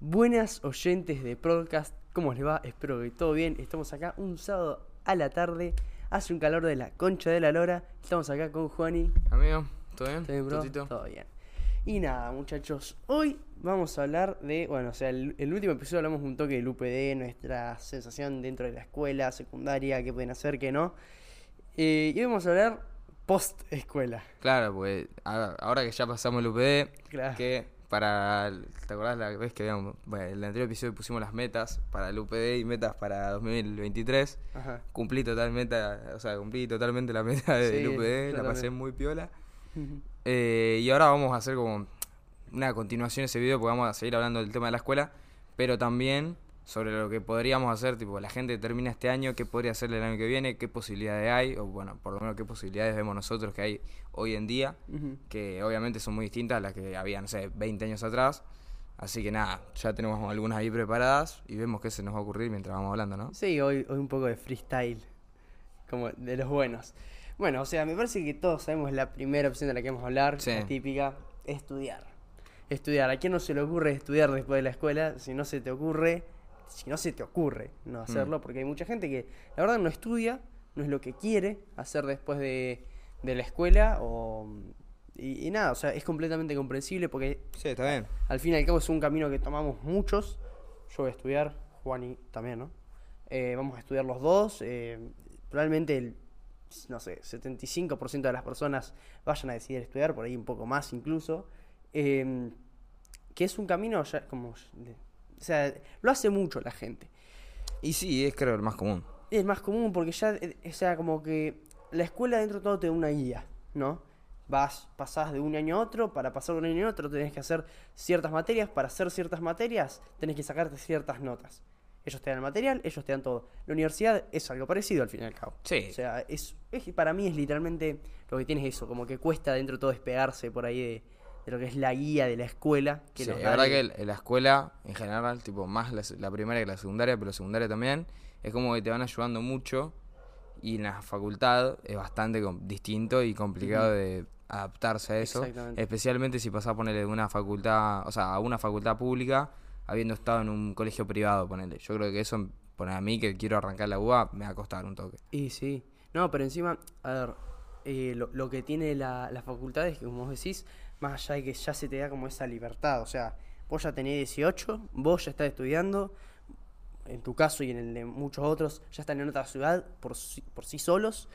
Buenas oyentes de podcast, ¿cómo les va? Espero que todo bien. Estamos acá un sábado a la tarde, hace un calor de la concha de la lora. Estamos acá con Juani. Amigo, ¿todo bien? ¿Todo bien, bro? ¿Totito? Todo bien. Y nada, muchachos, hoy vamos a hablar de, bueno, o sea, el, el último episodio hablamos un toque del UPD, nuestra sensación dentro de la escuela, secundaria, qué pueden hacer, qué no. Eh, y hoy vamos a hablar post escuela. Claro, pues ahora que ya pasamos el UPD, Claro. que para. ¿Te acordás la vez que habíamos. Bueno, en el anterior episodio pusimos las metas para el UPD y metas para 2023? Ajá. Cumplí totalmente, o sea, cumplí totalmente la meta del Sí, UPD, la pasé muy piola. Eh, y ahora vamos a hacer como una continuación de ese video porque vamos a seguir hablando del tema de la escuela, pero también sobre lo que podríamos hacer, tipo, la gente termina este año, qué podría hacer el año que viene, qué posibilidades hay, o bueno, por lo menos qué posibilidades vemos nosotros que hay hoy en día, que obviamente son muy distintas a las que había, no sé, 20 años atrás. Así que nada, ya tenemos algunas ahí preparadas y vemos qué se nos va a ocurrir mientras vamos hablando, ¿no? Sí, hoy, hoy un poco de freestyle, como de los buenos. Bueno, o sea, me parece que todos sabemos la primera opción de la que vamos a hablar, Sí. la típica, estudiar. Estudiar. ¿A quién no se le ocurre estudiar después de la escuela? Si no se te ocurre, si no se te ocurre no hacerlo, porque hay mucha gente que la verdad no estudia, no es lo que quiere hacer después de, de la escuela o... Y, y nada, o sea, es completamente comprensible porque Sí, está bien. al fin y al cabo es un camino que tomamos muchos. Yo voy a estudiar, Juani también, ¿no? Eh, vamos a estudiar los dos. eh, probablemente el, no sé, 75% de las personas vayan a decidir estudiar, por ahí un poco más incluso. eh, que es un camino ya como... o sea, lo hace mucho la gente. Y sí, es creo el más común. Es más común porque ya, eh, o sea, como que la escuela dentro de todo te da una guía, ¿no? Vas, pasás de un año a otro, para pasar de un año a otro tenés que hacer ciertas materias, para hacer ciertas materias tenés que sacarte ciertas notas. Ellos te dan el material, ellos te dan todo. La universidad es algo parecido al fin y al cabo. Sí. O sea, es, es- para mí es literalmente lo que tienes eso, como que cuesta dentro de todo despegarse por ahí de, de lo que es la guía de la escuela. Que Sí, nos la da verdad el- que la escuela, en general, tipo más la, la primaria que la secundaria, pero la secundaria también, es como que te van ayudando mucho y en la facultad es bastante distinto y complicado de adaptarse a eso, Exactamente. especialmente si pasás a ponerle de una facultad, o sea, a una facultad pública habiendo estado en un colegio privado, ponele. Yo creo que eso, poner a mí que quiero arrancar la UA, me va a costar un toque. Y sí. No, pero encima, a ver, eh, lo, lo que tiene la, la facultad es que, como vos decís, más allá de que ya se te da como esa libertad, o sea, vos ya tenés 18, vos ya estás estudiando, en tu caso y en el de muchos otros, ya están en otra ciudad por, sí- por sí solos.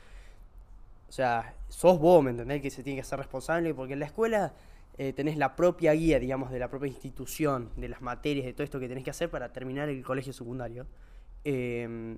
O sea, sos vos, ¿me entendés? Que se tiene que ser responsable, porque en la escuela eh, tenés la propia guía, digamos, de la propia institución, de las materias, de todo esto que tenés que hacer para terminar el colegio secundario. Eh,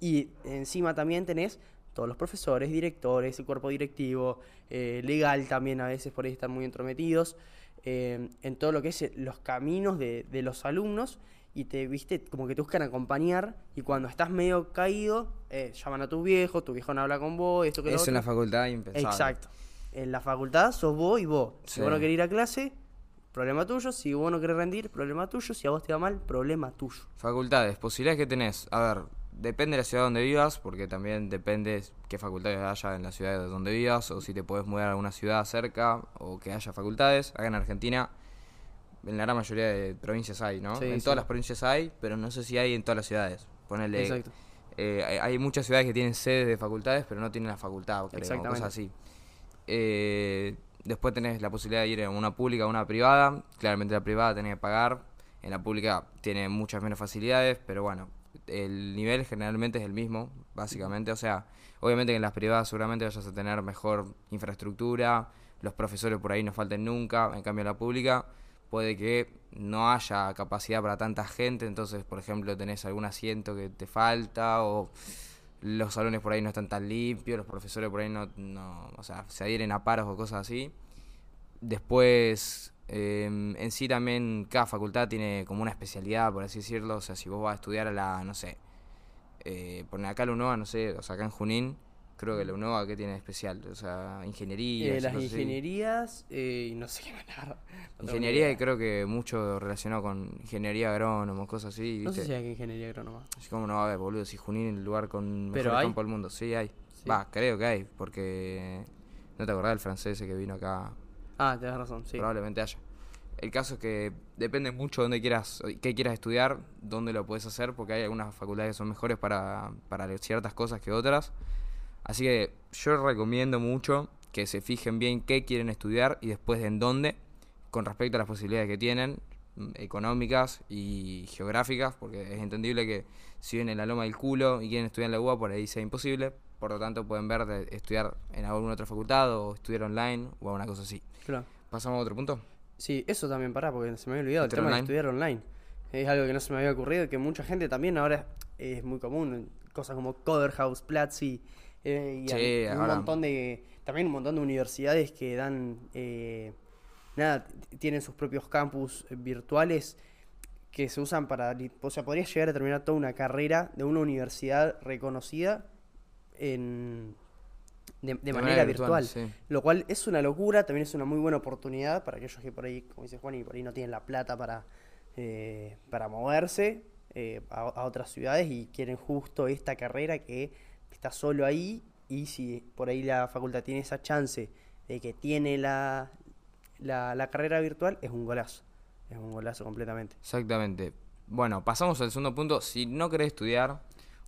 y encima también tenés todos los profesores, directores, el cuerpo directivo, eh, legal también a veces por ahí están muy entrometidos eh, en todo lo que es eh, los caminos de, de los alumnos y te, viste, como que te buscan acompañar y cuando estás medio caído, eh, llaman a tu viejo, tu viejo no habla con vos, esto que lo Eso en la otro. facultad impensable. Exacto. En la facultad sos vos y vos. Si Sí. vos no querés ir a clase, problema tuyo. Si vos no querés rendir, problema tuyo. Si a vos te va mal, problema tuyo. Facultades, posibilidades que tenés. A ver, depende de la ciudad donde vivas, porque también depende qué facultades haya en la ciudad de donde vivas, o si te podés mudar a alguna ciudad cerca, o que haya facultades. Acá en Argentina, en la gran mayoría de provincias hay, ¿no? Sí, en sí. todas las provincias hay, pero no sé si hay en todas las ciudades. Ponele, Exacto. eh, hay, muchas ciudades que tienen sedes de facultades, pero no tienen la facultad, creo, Exactamente. cosas así. Eh, después tenés la posibilidad de ir a una pública o una privada. Claramente la privada tenés que pagar. En la pública tiene muchas menos facilidades, pero bueno, el nivel generalmente es el mismo, básicamente. O sea, obviamente que en las privadas seguramente vayas a tener mejor infraestructura, los profesores por ahí no falten nunca, en cambio en la pública puede que no haya capacidad para tanta gente, entonces por ejemplo tenés algún asiento que te falta o los salones por ahí no están tan limpios, los profesores por ahí no, no o sea, se adhieren a paros o cosas así. Después, eh, en sí también cada facultad tiene como una especialidad, por así decirlo. O sea, si vos vas a estudiar a la, no sé, eh, poner acá la UNOVA, no sé, o sea, acá en Junín, creo que la UNOVA, ¿qué tiene de especial? O sea, ingeniería. Eh, las ingenierías eh, y no sé qué más nada. No Ingeniería y creo que mucho relacionado con ingeniería agrónomo, cosas así, No ¿viste? sé si hay ingeniería agrónoma. Así como no va a haber, boludo, si Junín es el lugar con Pero mejor hay. campo del mundo. Sí, hay. Sí. Va, creo que hay, porque... ¿No te acordás del francés que vino acá? Ah, tenés razón, sí. Probablemente haya. El caso es que depende mucho de dónde quieras, qué quieras estudiar, dónde lo puedes hacer, porque hay algunas facultades que son mejores para, para ciertas cosas que otras. Así que yo recomiendo mucho que se fijen bien qué quieren estudiar y después en dónde, con respecto a las posibilidades que tienen, mm, económicas y geográficas, porque es entendible que si vienen en la loma del culo y quieren estudiar en la UBA, por ahí sea imposible. Por lo tanto, pueden ver de estudiar en alguna otra facultad o estudiar online o alguna cosa así. Claro. ¿Pasamos a otro punto? Sí, eso también pará, porque se me había olvidado el ¿Estudiar tema de estudiar online. Es algo que no se me había ocurrido, que mucha gente también ahora es muy común. Cosas como Coder House, Platzi, eh, y Sí, un ahora- montón de. También un montón de universidades que dan. eh, nada, tienen sus propios campus virtuales que se usan para. O sea, podrías llegar a terminar toda una carrera de una universidad reconocida en. De, de manera, virtual. sí. Lo cual es una locura, también es una muy buena oportunidad para aquellos que por ahí, como dice Juan, y por ahí no tienen la plata para, eh, para moverse eh, a, a otras ciudades y quieren justo esta carrera que está solo ahí y si por ahí la facultad tiene esa chance de que tiene la, la, la carrera virtual, es un golazo. Es un golazo completamente. Exactamente. Bueno, pasamos al segundo punto. Si no querés estudiar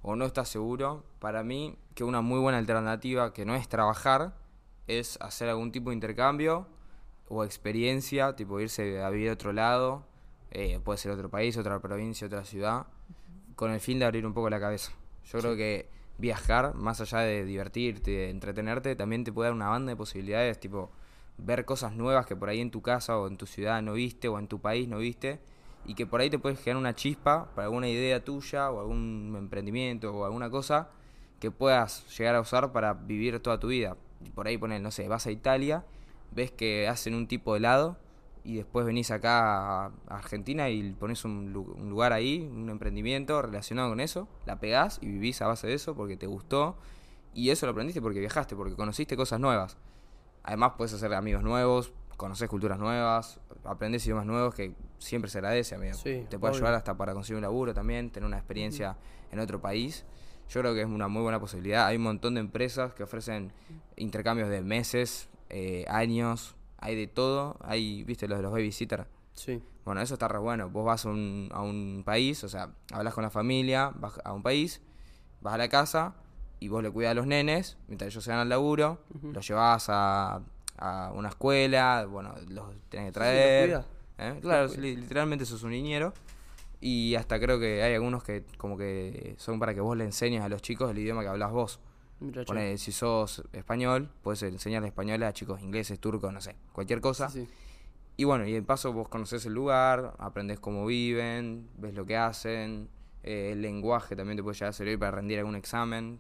o no estás seguro, para mí que una muy buena alternativa que no es trabajar es hacer algún tipo de intercambio o experiencia, tipo irse a vivir a otro lado, eh, puede ser otro país, otra provincia, otra ciudad, con el fin de abrir un poco la cabeza. Yo creo que viajar, más allá de divertirte, de entretenerte, también te puede dar una banda de posibilidades, tipo ver cosas nuevas que por ahí en tu casa o en tu ciudad no viste o en tu país no viste y que por ahí te puedes generar una chispa para alguna idea tuya o algún emprendimiento o alguna cosa que puedas llegar a usar para vivir toda tu vida. Y por ahí poner, no sé, vas a Italia, ves que hacen un tipo de helado y después venís acá a Argentina y pones un, lu- un lugar ahí, un emprendimiento relacionado con eso, la pegás y vivís a base de eso porque te gustó y eso lo aprendiste porque viajaste, porque conociste cosas nuevas. Además puedes hacer amigos nuevos, conocer culturas nuevas, aprendés idiomas nuevos que siempre se agradece, amigo. Sí, te puede obvio. ayudar hasta para conseguir un laburo también, tener una experiencia en otro país. Yo creo que es una muy buena posibilidad. Hay un montón de empresas que ofrecen intercambios de meses, eh, años, hay de todo. Hay, viste, los de los babysitter. Sí. Bueno, eso está re bueno. Vos vas a un, a un país, o sea, hablas con la familia, vas a un país, vas a la casa y vos le cuidas a los nenes mientras ellos se van al laburo, los llevas a, a una escuela, bueno, los tenés que Sí, sí, traer. ¿eh? Claro, cuidás. li- literalmente sos un niñero. Y hasta creo que hay algunos que como que son para que vos le enseñes a los chicos el idioma que hablas vos. Si sos español, puedes enseñarle español a chicos ingleses, turcos, no sé, cualquier cosa. Sí, sí. Y bueno, y de paso vos conocés el lugar, aprendés cómo viven, ves lo que hacen, eh, el lenguaje también te puede llegar a servir para rendir algún examen.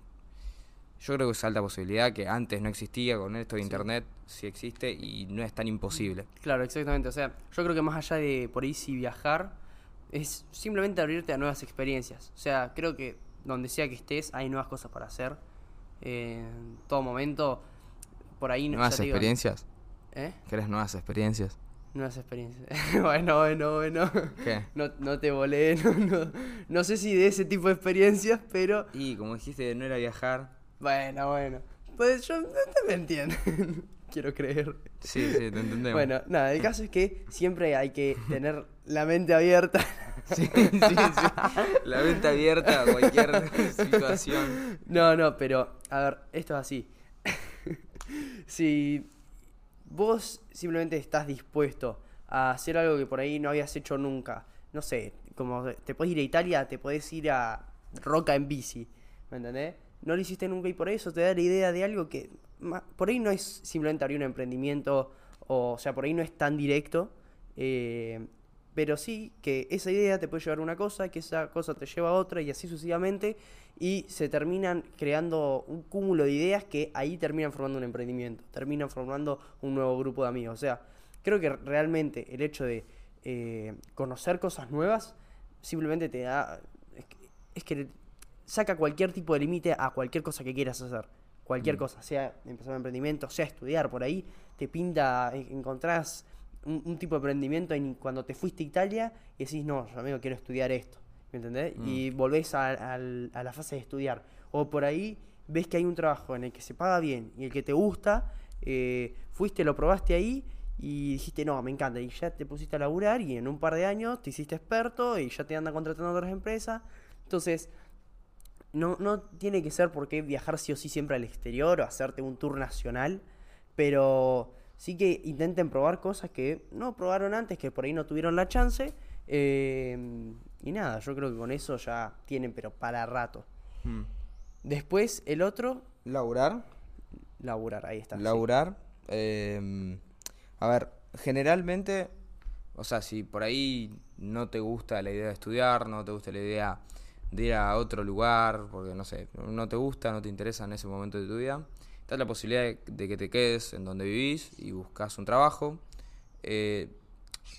Yo creo que es alta posibilidad que antes no existía, con esto de internet sí existe y no es tan imposible. Claro, exactamente. O sea, yo creo que más allá de por ahí sí viajar, es simplemente abrirte a nuevas experiencias. O sea, creo que donde sea que estés hay nuevas cosas para hacer. Eh, en todo momento, por ahí no ¿Nuevas digo, experiencias? ¿Eh? ¿Querés nuevas experiencias? Nuevas experiencias. bueno, bueno, bueno. ¿Qué? No, no te volé, no, no, no sé si de ese tipo de experiencias, pero Y como dijiste, no era viajar. Bueno, bueno. Pues yo te me entiendo. Quiero creer. Sí, sí, te entendemos. Bueno, nada, el caso es que siempre hay que tener la mente abierta. Sí, sí, sí. La venta abierta a cualquier situación. No, no, pero a ver, esto es así. si vos simplemente estás dispuesto a hacer algo que por ahí no habías hecho nunca, no sé, como te puedes ir a Italia, te puedes ir a Roca en bici, ¿me entendés? No lo hiciste nunca y por eso te da la idea de algo que por ahí no es simplemente abrir un emprendimiento, o, sea, por ahí no es tan directo, eh, pero sí que esa idea te puede llevar a una cosa, que esa cosa te lleva a otra y así sucesivamente, y se terminan creando un cúmulo de ideas que ahí terminan formando un emprendimiento, terminan formando un nuevo grupo de amigos. O sea, creo que realmente el hecho de eh, conocer cosas nuevas simplemente te da... Es que saca cualquier tipo de límite a cualquier cosa que quieras hacer. Cualquier Mm. cosa, sea empezar un emprendimiento, sea estudiar por ahí, te pinta, en- encontrás un, un tipo de emprendimiento en cuando te fuiste a Italia y decís, no, yo amigo quiero estudiar esto, ¿me entendés? Mm. Y volvés a, la fase de estudiar. O por ahí ves que hay un trabajo en el que se paga bien y el que te gusta, eh, fuiste, lo probaste ahí y dijiste, no, me encanta, y ya te pusiste a laburar y en un par de años te hiciste experto y ya te andan contratando otras empresas. Entonces, no, no tiene que ser por qué viajar sí o sí siempre al exterior o hacerte un tour nacional, pero sí que intenten probar cosas que no probaron antes, que por ahí no tuvieron la chance. eh, y nada, yo creo que con eso ya tienen, pero para rato. Mm. Después, el otro, Laburar. laburar, ahí está. sí. Laburar. eh, a ver, generalmente, o sea, si por ahí no te gusta la idea de estudiar, no te gusta la idea de ir a otro lugar, porque no sé, no te gusta, no te interesa en ese momento de tu vida, da la posibilidad de, de que te quedes en donde vivís y buscas un trabajo. Eh,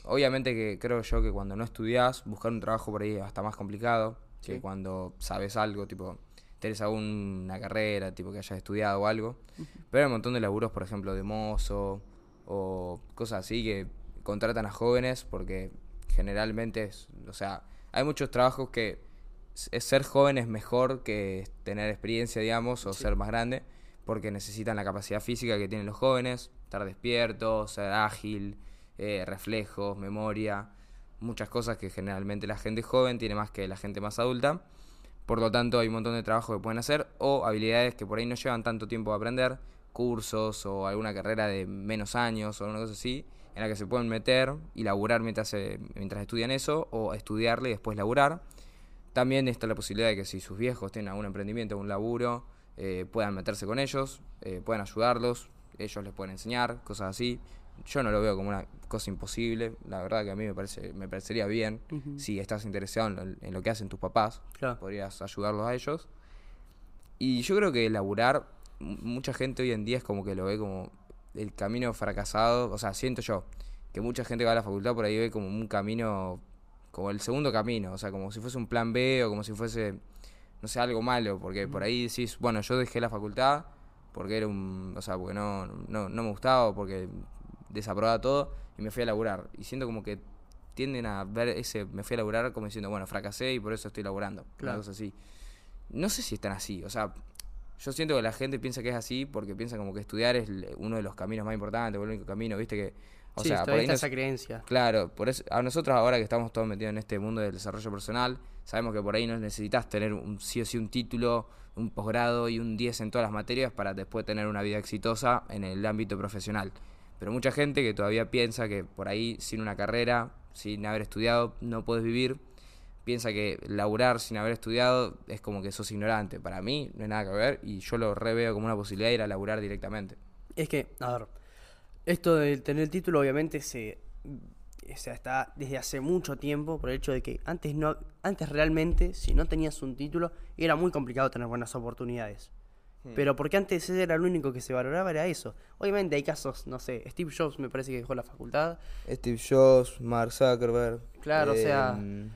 obviamente que creo yo que cuando no estudias, buscar un trabajo por ahí es hasta más complicado que cuando sabes algo, tipo, tenés alguna carrera, tipo que hayas estudiado o algo. Pero hay un montón de laburos, por ejemplo, de mozo o cosas así que contratan a jóvenes porque generalmente es, o sea, hay muchos trabajos que ser joven es mejor que tener experiencia, digamos, o Sí. ser más grande, porque necesitan la capacidad física que tienen los jóvenes, estar despiertos, ser ágil, eh, reflejos, memoria, muchas cosas que generalmente la gente joven tiene más que la gente más adulta. Por lo tanto, hay un montón de trabajo que pueden hacer o habilidades que por ahí no llevan tanto tiempo a aprender, cursos o alguna carrera de menos años o alguna cosa así, en la que se pueden meter y laburar mientras, mientras estudian eso o estudiarle y después laburar. También está la posibilidad de que si sus viejos tienen algún emprendimiento, algún laburo, eh, puedan meterse con ellos, eh, puedan ayudarlos, ellos les pueden enseñar, cosas así. Yo no lo veo como una cosa imposible, la verdad que a mí me, parece, me parecería bien si estás interesado en lo, en lo que hacen tus papás, Claro. podrías ayudarlos a ellos. Y yo creo que laburar, mucha gente hoy en día es como que lo ve como el camino fracasado, o sea, siento yo que mucha gente que va a la facultad por ahí ve como un camino, como el segundo camino, o sea, como si fuese un plan B o como si fuese, no sé, algo malo, porque por ahí decís, bueno, yo dejé la facultad porque era un, o sea, porque no, no, no me gustaba porque desaprobaba todo y me fui a laburar. Y siento como que tienden a ver ese, me fui a laburar como diciendo, bueno, fracasé y por eso estoy laburando, Claro. una cosa así. No sé si están así, o sea, yo siento que la gente piensa que es así porque piensa como que estudiar es uno de los caminos más importantes, o el único camino, viste que, o sí, sea, por todavía ahí está nos- esa creencia. Claro, por eso a nosotros ahora que estamos todos metidos en este mundo del desarrollo personal, sabemos que por ahí no necesitas tener un, sí o sí un título, un posgrado y un 10 en todas las materias para después tener una vida exitosa en el ámbito profesional. Pero mucha gente que todavía piensa que por ahí sin una carrera, sin haber estudiado, no puedes vivir, piensa que laburar sin haber estudiado es como que sos ignorante. Para mí no hay nada que ver y yo lo reveo como una posibilidad de ir a laburar directamente. Es que, a ver, esto de tener el título obviamente se o sea, está desde hace mucho tiempo por el hecho de que antes no antes realmente si no tenías un título era muy complicado tener buenas oportunidades. Pero porque antes ese era lo único que se valoraba era eso. Obviamente hay casos, no sé, Steve Jobs me parece que dejó la facultad. Steve Jobs, Mark Zuckerberg. Claro, o sea, em,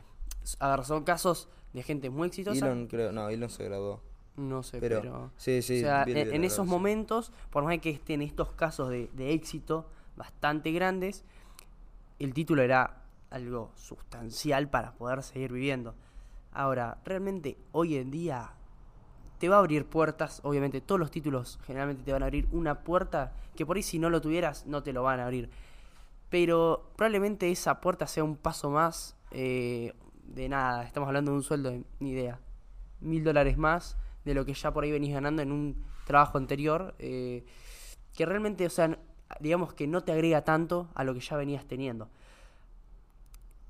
A ver, son casos de gente muy exitosa. Elon creo, no, Elon se graduó. No sé, Pero, pero... sí, sí, o sea, el en, en esos momentos, por más que estén estos casos de, de éxito bastante grandes, el título era algo sustancial para poder seguir viviendo. Ahora, realmente hoy en día te va a abrir puertas, obviamente todos los títulos generalmente te van a abrir una puerta que por ahí si no lo tuvieras no te lo van a abrir. Pero probablemente esa puerta sea un paso más eh, de nada, estamos hablando de un sueldo de ni idea, mil dólares más de lo que ya por ahí venís ganando en un trabajo anterior, eh, que realmente, o sea, digamos que no te agrega tanto a lo que ya venías teniendo.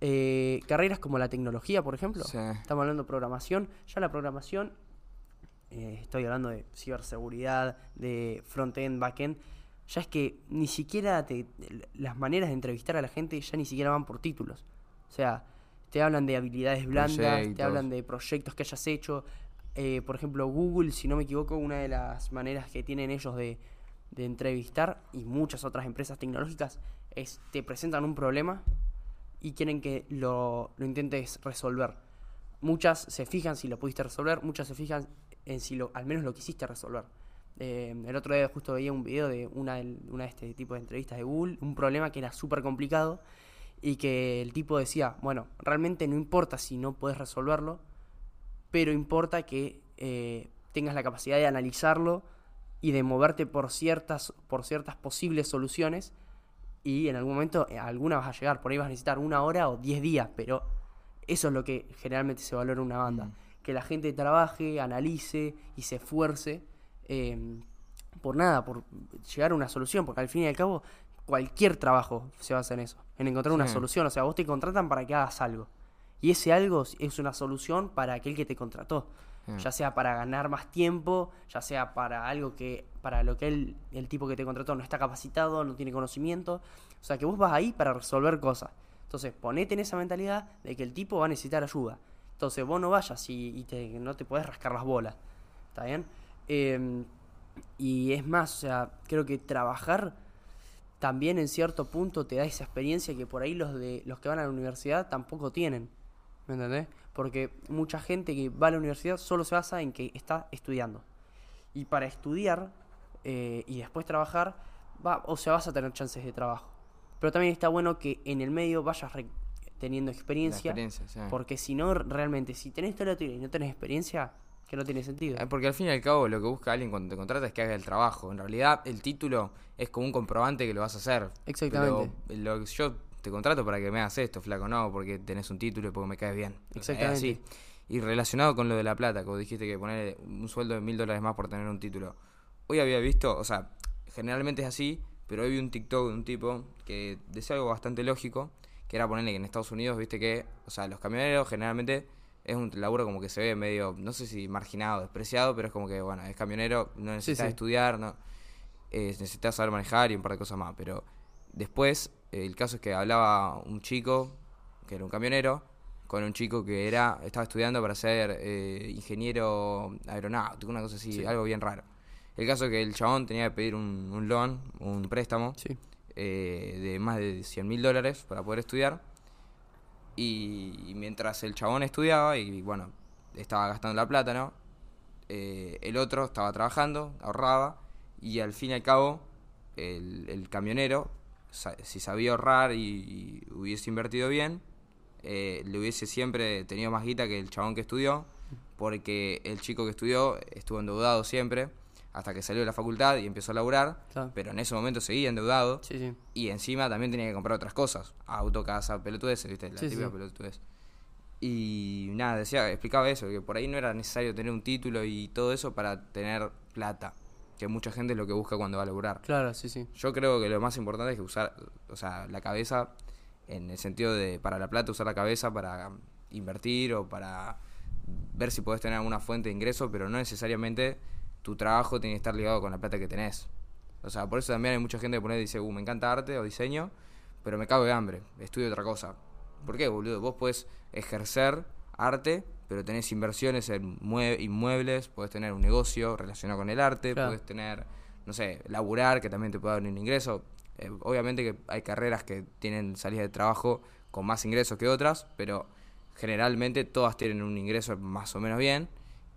Eh, carreras como la tecnología, por ejemplo, Sí. estamos hablando de programación, ya la programación, eh, estoy hablando de ciberseguridad, de front-end, back-end, ya es que ni siquiera te- las maneras de entrevistar a la gente ya ni siquiera van por títulos. O sea, te hablan de habilidades blandas, te hablan de proyectos que hayas hecho. Eh, por ejemplo, Google, si no me equivoco, una de las maneras que tienen ellos de, de entrevistar y muchas otras empresas tecnológicas es te presentan un problema y quieren que lo, intentes resolver. Muchas se fijan si lo pudiste resolver, muchas se fijan en si lo, al menos lo quisiste resolver. Eh, el otro día justo veía un video de una, del- una de este tipo de entrevistas de Google, un problema que era súper complicado y que el tipo decía, bueno, realmente no importa si no puedes resolverlo, pero importa que eh, tengas la capacidad de analizarlo y de moverte por ciertas, por ciertas posibles soluciones y en algún momento eh, alguna vas a llegar. Por ahí vas a necesitar una hora o diez días, pero eso es lo que generalmente se valora en una banda. Mm. Que la gente trabaje, analice y se esfuerce eh, por nada, por llegar a una solución, porque al fin y al cabo cualquier trabajo se basa en eso, en encontrar una solución. O sea, vos te contratan para que hagas algo. Y ese algo es una solución para aquel que te contrató. Mm. Ya sea para ganar más tiempo, ya sea para algo que, para lo que él, el tipo que te contrató no está capacitado, no tiene conocimiento. O sea que vos vas ahí para resolver cosas. Entonces, ponete en esa mentalidad de que el tipo va a necesitar ayuda. Entonces, vos no vayas y, y te- no te podés rascar las bolas. ¿Está bien? Eh, y es más, o sea, creo que trabajar también en cierto punto te da esa experiencia que por ahí los de los que van a la universidad tampoco tienen. ¿Me entendés? Porque mucha gente que va a la universidad solo se basa en que está estudiando. Y para estudiar eh, y después trabajar, va, o sea, vas a tener chances de trabajo. Pero también está bueno que en el medio vayas teniendo experiencia. experiencia, sí. Porque si no, realmente, si tenés toda la teoría y no tenés experiencia, que no tiene sentido. Eh, Porque al fin y al cabo lo que busca alguien cuando te contrata es que haga el trabajo. En realidad el título es como un comprobante que lo vas a hacer. Exactamente. Pero lo, yo te contrato para que me hagas esto, flaco, no, porque tenés un título y porque me caes bien. Exactamente. así. Y relacionado con lo de la plata, como dijiste que poner un sueldo de mil dólares más por tener un título. Hoy había visto, o sea, generalmente es así, pero hoy vi un TikTok de un tipo que decía algo bastante lógico, que era ponerle que en Estados Unidos, viste que, o sea, los camioneros generalmente es un laburo como que se ve medio, no sé si marginado, despreciado, pero es como que, bueno, es camionero, no necesitas sí. estudiar, no eh, necesitas saber manejar y un par de cosas más. Pero después, el caso es que hablaba un chico, que era un camionero, con un chico que era estaba estudiando para ser eh, ingeniero aeronáutico, una cosa así, Sí. algo bien raro. El caso es que el chabón tenía que pedir un, un loan, un préstamo, Sí. eh, de más de 100 mil dólares para poder estudiar. Y, y mientras el chabón estudiaba y bueno, estaba gastando la plata, ¿no? Eh, el otro estaba trabajando, ahorraba y al fin y al cabo el, el camionero, si sabía ahorrar y, y hubiese invertido bien, eh, le hubiese siempre tenido más guita que el chabón que estudió, porque el chico que estudió estuvo endeudado siempre hasta que salió de la facultad y empezó a laburar, Claro. pero en ese momento seguía endeudado. Sí, sí. Y encima también tenía que comprar otras cosas. Auto, casa, pelotudeces, ¿viste? La Sí, típica pelotudez. Y nada, decía, explicaba eso, que por ahí no era necesario tener un título y todo eso para tener plata. Que mucha gente es lo que busca cuando va a laburar. Claro, sí, sí. Yo creo que lo más importante es que usar, o sea, la cabeza, en el sentido de, para la plata, usar la cabeza para invertir o para ver si puedes tener alguna fuente de ingreso, pero no necesariamente tu trabajo tiene que estar ligado con la plata que tenés. O sea, por eso también hay mucha gente que pone y dice, uh, me encanta arte o diseño, pero me cago de hambre, estudio otra cosa. ¿Por qué, boludo? Vos podés ejercer arte, pero tenés inversiones en mue- inmuebles, podés tener un negocio relacionado con el arte, Claro. podés tener, no sé, laburar, que también te puede dar un ingreso. Eh, obviamente que hay carreras que tienen salida de trabajo con más ingresos que otras, pero generalmente todas tienen un ingreso más o menos bien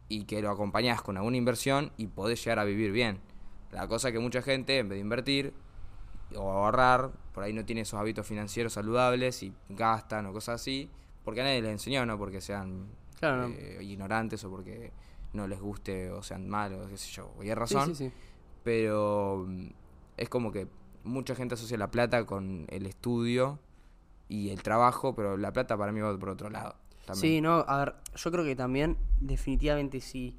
y que lo acompañás con alguna inversión y podés llegar a vivir bien. La cosa que mucha gente, en vez de invertir o ahorrar, por ahí no tiene esos hábitos financieros saludables y gastan o cosas así, porque a nadie les enseñó, no porque sean Claro, eh, ignorantes o porque no les guste o sean malos, qué sé yo, cualquier Sí, razón sí, sí. pero mm, es como que mucha gente asocia la plata con el estudio y el trabajo, pero la plata para mí va por otro lado. también. Sí, no, a ver, yo creo que también, definitivamente, si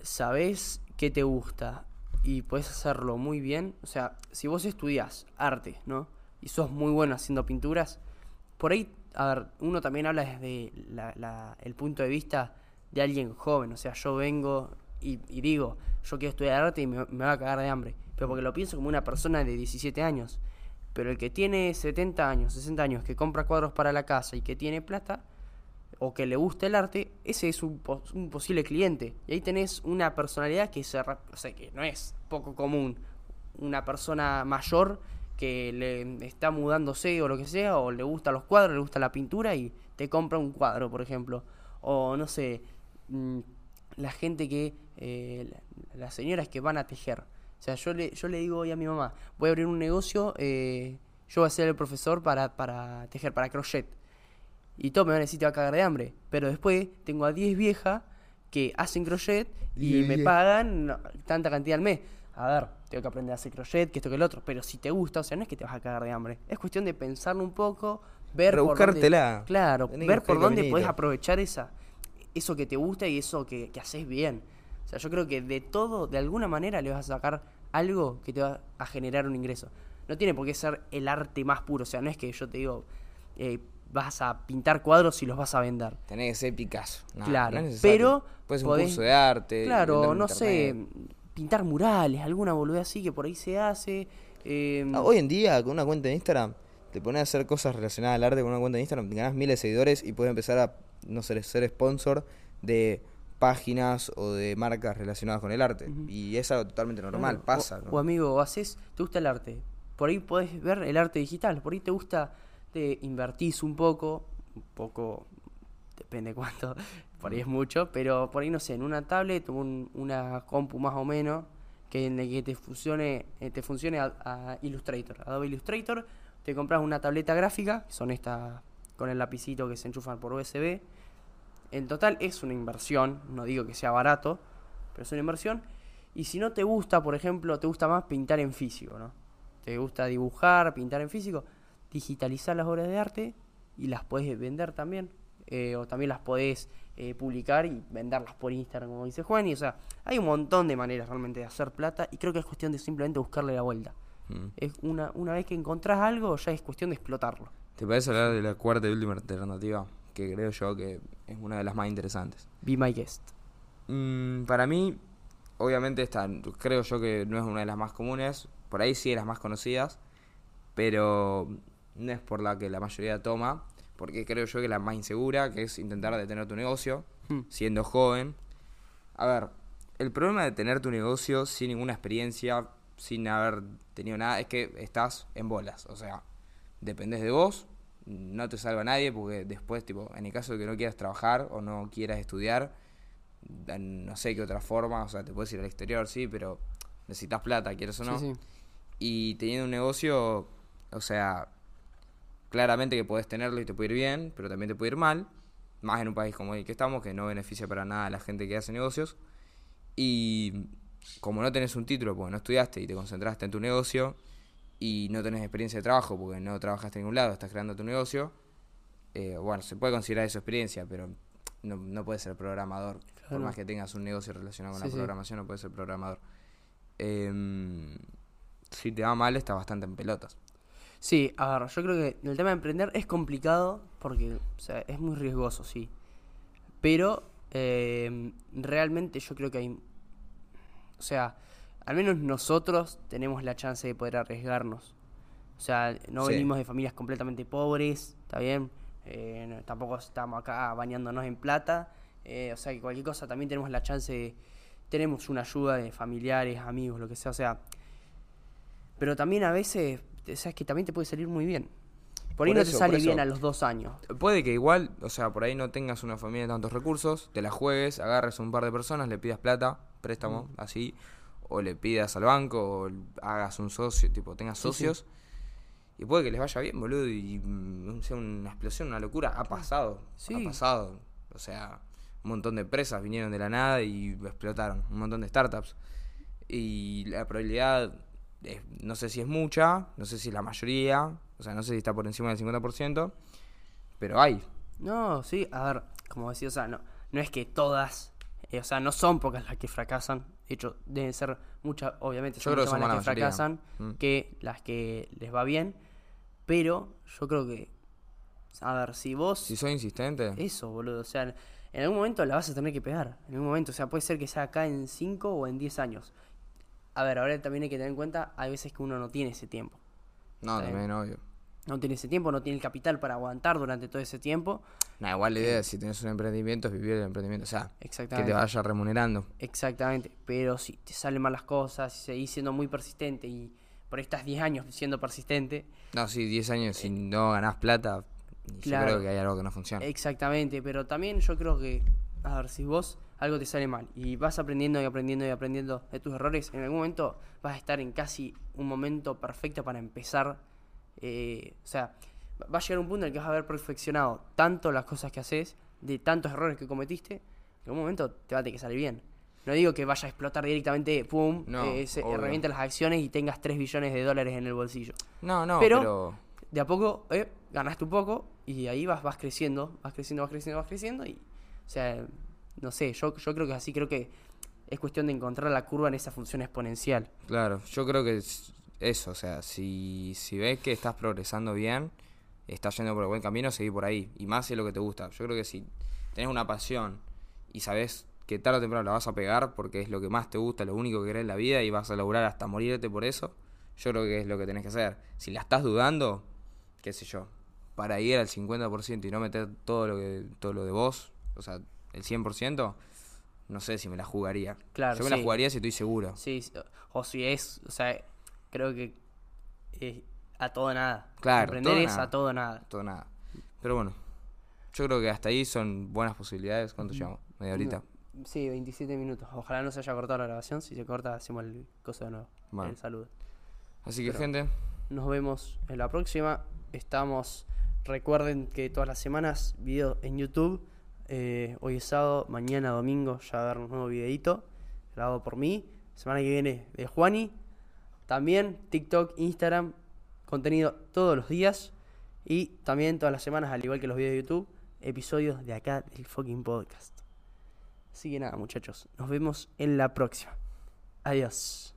sabes qué te gusta y puedes hacerlo muy bien, o sea, si vos estudias arte, ¿no? Y sos muy bueno haciendo pinturas, por ahí, a ver, uno también habla desde la- el punto de vista de alguien joven, o sea, yo vengo y, y digo, yo quiero estudiar arte y me, va a cagar de hambre, pero porque lo pienso como una persona de 17 años. Pero el que tiene 70 años, 60 años, que compra cuadros para la casa y que tiene plata, o que le gusta el arte, ese es un, pos- un posible cliente. Y ahí tenés una personalidad que, se, o sea, que no es poco común. Una persona mayor que le está mudándose o lo que sea, o le gustan los cuadros, le gusta la pintura y te compra un cuadro, por ejemplo. O no sé, mm, la gente que, eh, la- las señoras que van a tejer. O sea, yo le, yo le digo hoy a mi mamá, voy a abrir un negocio, eh, yo voy a ser el profesor para, para tejer, para crochet. Y todo me van a decir te va a cagar de hambre. Pero después tengo a 10 viejas que hacen crochet y me pagan tanta cantidad al mes. A ver, tengo que aprender a hacer crochet, que esto que el otro. Pero si te gusta, o sea, no es que te vas a cagar de hambre. Es cuestión de pensarlo un poco, ver por dónde, Rebuscártela. claro, Tenés ver por dónde podés aprovechar esa, eso que te gusta y eso que, que haces bien. O sea, yo creo que de todo, de alguna manera, le vas a sacar algo que te va a generar un ingreso. No tiene por qué ser el arte más puro. O sea, no es que yo te digo, eh, vas a pintar cuadros y los vas a vender. Tenés que ser Picasso. No, Claro, no es pero Puede ser un podés- curso de arte. Claro, no sé. Pintar murales, alguna boludez así que por ahí se hace. eh, Ah, hoy en día, con una cuenta de Instagram, te pones a hacer cosas relacionadas al arte con una cuenta de Instagram, ganás miles de seguidores y puedes empezar a, no sé, ser sponsor de páginas o de marcas relacionadas con el arte. Y es algo totalmente normal, claro, pasa. o amigo, haces, te gusta el arte. Por ahí podés ver el arte digital, por ahí te gusta, te invertís un poco, un poco, depende cuánto, por ahí es mucho, pero por ahí no sé, en una tablet un- una compu más o menos, que en el que te funcione, eh, te funcione a, a Illustrator, Adobe Illustrator, te compras una tableta gráfica, que son estas con el lapicito que se enchufan por USB. En total es una inversión, no digo que sea barato, pero es una inversión. Y si no te gusta, por ejemplo, te gusta más pintar en físico, ¿no? Te gusta dibujar, pintar en físico, digitalizar las obras de arte y las podés vender también. Eh, o también las podés eh, publicar y venderlas por Instagram, como dice Juan. Y, o sea, hay un montón de maneras realmente de hacer plata y creo que es cuestión de simplemente buscarle la vuelta. Mm. Es una, una vez que encontrás algo, ya es cuestión de explotarlo. ¿Te parece hablar de la cuarta y última alternativa? Que creo yo que es una de las más interesantes. Be my guest. Mm, para mí, obviamente esta creo yo que no es una de las más comunes, por ahí sí de las más conocidas, pero no es por la que la mayoría toma, porque creo yo que la más insegura, que es intentar detener tu negocio, Hmm. siendo joven. A ver, el problema de tener tu negocio sin ninguna experiencia, sin haber tenido nada, es que estás en bolas, o sea, dependes de vos, no te salva nadie, porque después, tipo, en el caso de que no quieras trabajar o no quieras estudiar, no sé qué otra forma, o sea, te puedes ir al exterior, sí, pero necesitas plata, quieres o no. Sí, sí. Y teniendo un negocio, o sea, claramente que puedes tenerlo y te puede ir bien, pero también te puede ir mal, más en un país como el que estamos, que no beneficia para nada a la gente que hace negocios. Y como no tenés un título, porque no estudiaste y te concentraste en tu negocio, y no tenés experiencia de trabajo, porque no trabajaste en ningún lado, estás creando tu negocio, eh, bueno, se puede considerar eso experiencia, pero no, no puedes ser programador. Por más que tengas un negocio relacionado con Sí, la sí. programación, no puedes ser programador. Em, si te va mal, estás bastante en pelotas. Sí, a ver, yo creo que el tema de emprender es complicado porque o sea, es muy riesgoso, sí. Pero eh, realmente yo creo que hay... O sea, al menos nosotros tenemos la chance de poder arriesgarnos. O sea, no Sí. venimos de familias completamente pobres, ¿está bien? Eh, no- tampoco estamos acá bañándonos en plata. eh, o sea, que cualquier cosa también tenemos la chance de... Tenemos una ayuda de familiares, amigos, lo que sea. O sea, pero también a veces, te- sabes que también te puede salir muy bien. Por ahí no eso, te sale bien a los dos años. Puede que igual, o sea, por ahí no tengas una familia de tantos recursos, te la juegues, agarres a un par de personas, le pidas plata, préstamo, así, o le pidas al banco, o hagas un socio, tipo, tengas Sí, sí. socios. Y puede que les vaya bien, boludo, y mm, sea una explosión, una locura. Ha pasado, Sí. ha pasado. O sea, un montón de empresas vinieron de la nada y explotaron. Un montón de startups. Y la probabilidad, es- no sé si es mucha, no sé si es la mayoría, o sea, no sé si está por encima del 50%, pero hay. No, sí, a ver, como decía, o sea, no, no es que todas, eh, o sea, no son pocas las que fracasan. De hecho, deben ser muchas, obviamente, Yo son creo que somos las que mayoría. fracasan Mm. que las que les va bien. Pero yo creo que, a ver, si vos... Si soy insistente, Eso, boludo. O sea, en algún momento la vas a tener que pegar. En algún momento. O sea, puede ser que sea acá en 5 o en 10 años. A ver, ahora también hay que tener en cuenta, hay veces que uno no tiene ese tiempo. no, también, obvio. No tiene ese tiempo, no tiene el capital para aguantar durante todo ese tiempo. Nah, igual la idea, si tienes un emprendimiento, es vivir el emprendimiento. O sea, que te vaya remunerando. Exactamente. Pero si te salen mal las cosas, si seguís siendo muy persistente y por ahí estás 10 años siendo persistente, No, sí, 10 años si no ganás plata, yo creo que hay algo que no funciona. Exactamente, pero también yo creo que, a ver, si vos algo te sale mal y vas aprendiendo y aprendiendo y aprendiendo de tus errores, en algún momento vas a estar en casi un momento perfecto para empezar. eh, o sea, va a llegar un punto en el que vas a haber perfeccionado tanto las cosas que haces, de tantos errores que cometiste, que en un momento te va a tener que salir bien. No digo que vaya a explotar directamente, pum, No, eh, se las acciones y tengas 3 billones de dólares en el bolsillo. No, no, Pero- pero... De a poco, eh, ganaste un poco y ahí vas, vas creciendo, vas creciendo, vas creciendo, vas creciendo y, o sea, no sé, yo, yo creo que así, creo que es cuestión de encontrar la curva en esa función exponencial. Claro, yo creo que es eso, o sea, si, si ves que estás progresando bien, estás yendo por el buen camino, seguí por ahí. Y más si es lo que te gusta. Yo creo que si tenés una pasión y sabes que tarde o temprano la vas a pegar porque es lo que más te gusta, lo único que querés en la vida y vas a lograr hasta morirte por eso, yo creo que es lo que tenés que hacer. Si la estás dudando, qué sé yo, para ir al 50% y no meter todo lo, que, todo lo de vos, o sea, el 100%, no sé si me la jugaría. Claro, yo me la jugaría si estoy seguro. Sí, o si es, o sea, creo que es a todo nada. Claro, todo o es nada. a todo nada. todo nada. Pero bueno, yo creo que hasta ahí son buenas posibilidades. ¿Cuánto llevamos? Media horita. Sí, 27 minutos. Ojalá no se haya cortado la grabación. Si se corta, hacemos el coso de nuevo. Bueno. El saludo. Así que, Pero- gente, Nos vemos en la próxima. Estamos. Recuerden que todas las semanas, video en YouTube. Eh, hoy es sábado, mañana domingo ya va a haber un nuevo videito grabado por mí. Semana que viene de Juani. También TikTok, Instagram, contenido todos los días. Y también todas las semanas, al igual que los videos de YouTube, episodios de acá del fucking podcast. Así que nada, muchachos, nos vemos en la próxima. Adiós.